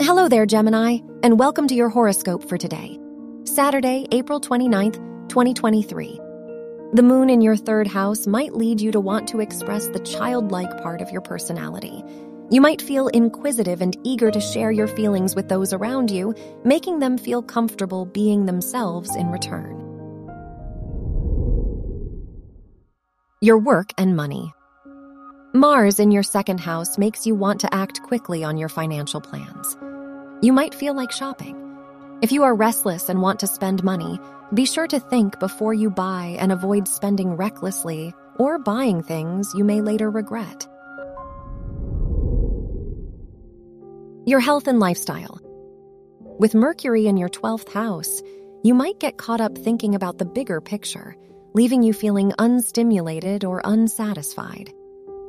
Hello there, Gemini, and welcome to your horoscope for today, Saturday, April 29th, 2023. The moon in your third house might lead you to want to express the childlike part of your personality. You might feel inquisitive and eager to share your feelings with those around you, making them feel comfortable being themselves in return. Your work and money. Mars in your second house makes you want to act quickly on your financial plans. You might feel like shopping. If you are restless and want to spend money, be sure to think before you buy and avoid spending recklessly or buying things you may later regret. Your health and lifestyle. With Mercury in your 12th house, you might get caught up thinking about the bigger picture, leaving you feeling unstimulated or unsatisfied.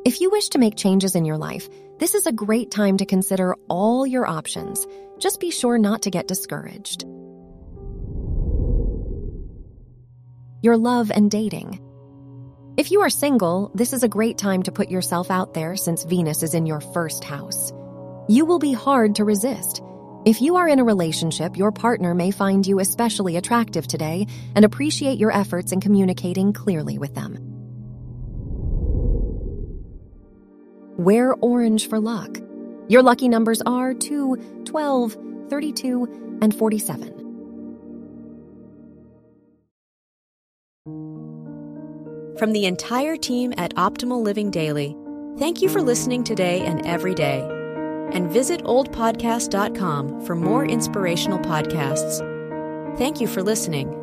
If you wish to make changes in your life, this is a great time to consider all your options. Just be sure not to get discouraged. Your love and dating. If you are single, this is a great time to put yourself out there since Venus is in your first house. You will be hard to resist. If you are in a relationship, your partner may find you especially attractive today and appreciate your efforts in communicating clearly with them. Wear orange for luck. Your lucky numbers are 2, 12, 32, and 47. From the entire team at Optimal Living Daily, thank you for listening today and every day. And visit oldpodcast.com for more inspirational podcasts. Thank you for listening.